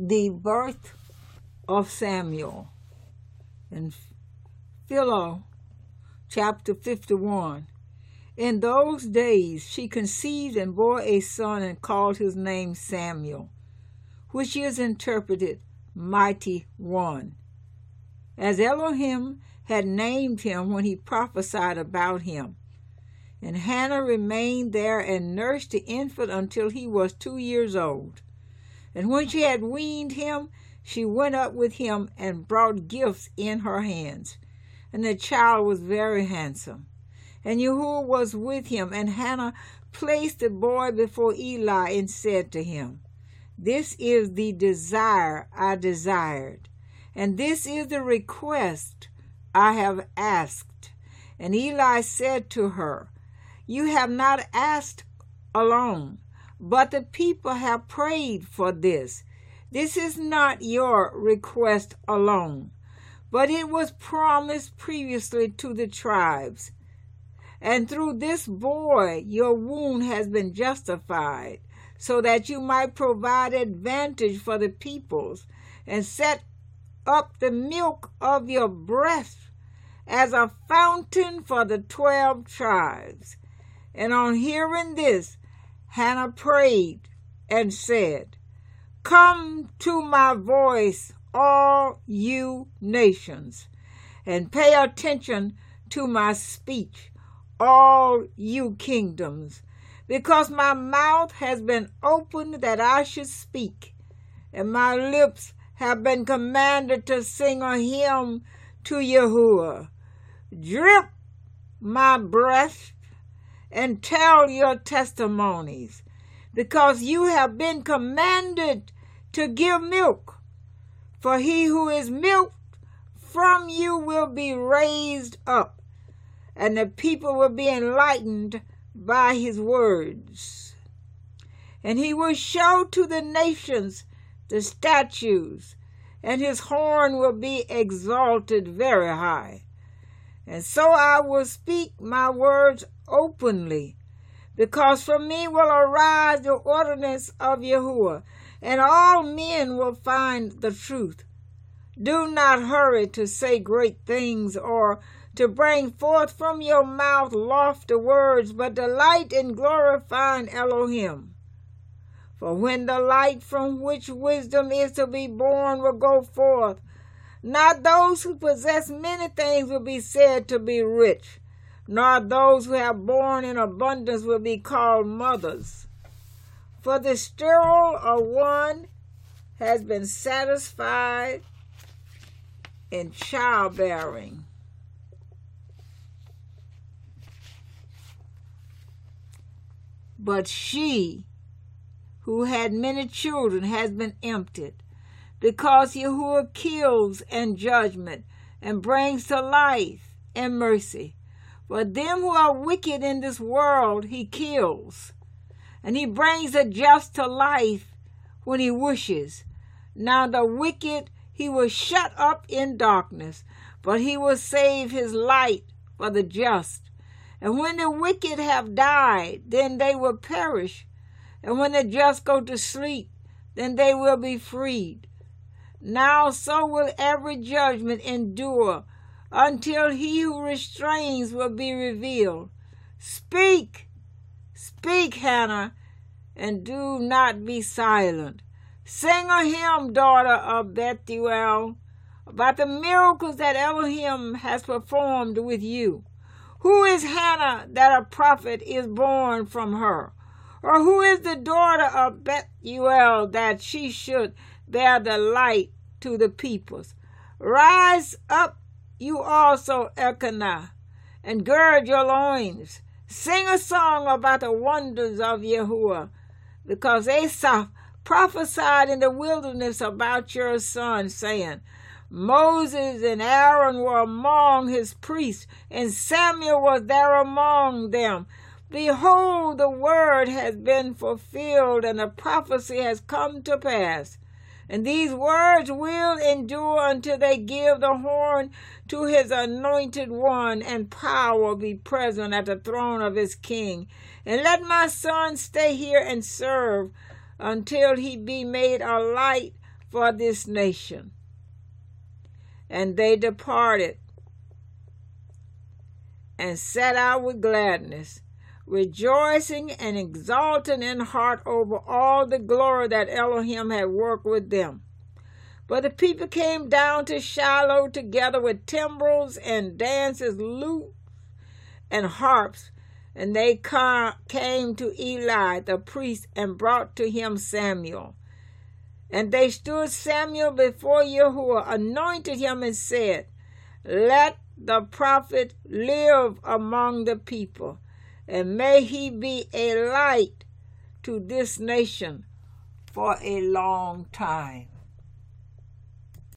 the birth of Samuel. In Philo, chapter 51. In those days she conceived and bore a son and called his name Samuel, which is interpreted Mighty One, as Elohim had named him when he prophesied about him. And Hannah remained there and nursed the infant until he was two years old. And when she had weaned him, she went up with him and brought gifts in her hands. And the child was very handsome. And Yahuwah was with him, and Hannah placed the boy before Eli and said to him, This is the desire I desired, and this is the request I have asked. And Eli said to her, You have not asked alone, but the people have prayed for this. This is not your request alone, but it was promised previously to the tribes. And through this boy, your wound has been justified, so that you might provide advantage for the peoples and set up the milk of your breast as a fountain for the twelve tribes. And on hearing this, Hannah prayed and said, Come to my voice, all you nations, and pay attention to my speech, all you kingdoms, because my mouth has been opened that I should speak, and my lips have been commanded to sing a hymn to Yahuwah. Drip my breast and tell your testimonies, because you have been commanded to give milk. For he who is milked from you will be raised up, and the people will be enlightened by his words. And he will show to the nations the statutes, and his horn will be exalted very high. And so I will speak my words openly, because from me will arise the ordinance of Yahuwah, and all men will find the truth. Do not hurry to say great things or to bring forth from your mouth lofty words, but delight in glorifying Elohim. For when the light from which wisdom is to be born will go forth, not those who possess many things will be said to be rich, nor those who have borne in abundance will be called mothers. For the sterile of one has been satisfied in childbearing. But she who had many children has been emptied because Yahuwah kills and judgment and brings to life and mercy. But them who are wicked in this world he kills, and he brings the just to life when he wishes. Now the wicked he will shut up in darkness, but he will save his light for the just. And when the wicked have died, then they will perish. And when the just go to sleep, then they will be freed. Now so will every judgment endure until he who restrains will be revealed. Speak, speak, Hannah, and do not be silent. Sing a hymn, daughter of Bethuel, about the miracles that Elohim has performed with you. Who is Hannah that a prophet is born from her? Or who is the daughter of Bethuel that she should bear the light to the peoples. Rise up, you also, Elkanah, and gird your loins. Sing a song about the wonders of Yahuwah, because Asaph prophesied in the wilderness about your son, saying, Moses and Aaron were among his priests, and Samuel was there among them. Behold, the word has been fulfilled, and the prophecy has come to pass. And these words will endure until they give the horn to his anointed one, and power be present at the throne of his king. And let my son stay here and serve until he be made a light for this nation. And they departed and set out with gladness, rejoicing and exulting in heart over all the glory that Elohim had worked with them. But the people came down to Shiloh together with timbrels and dances, lutes and harps, and they came to Eli the priest and brought to him Samuel. And they stood Samuel before Yahuwah, anointed him, and said, Let the prophet live among the people, and may he be a light to this nation for a long time.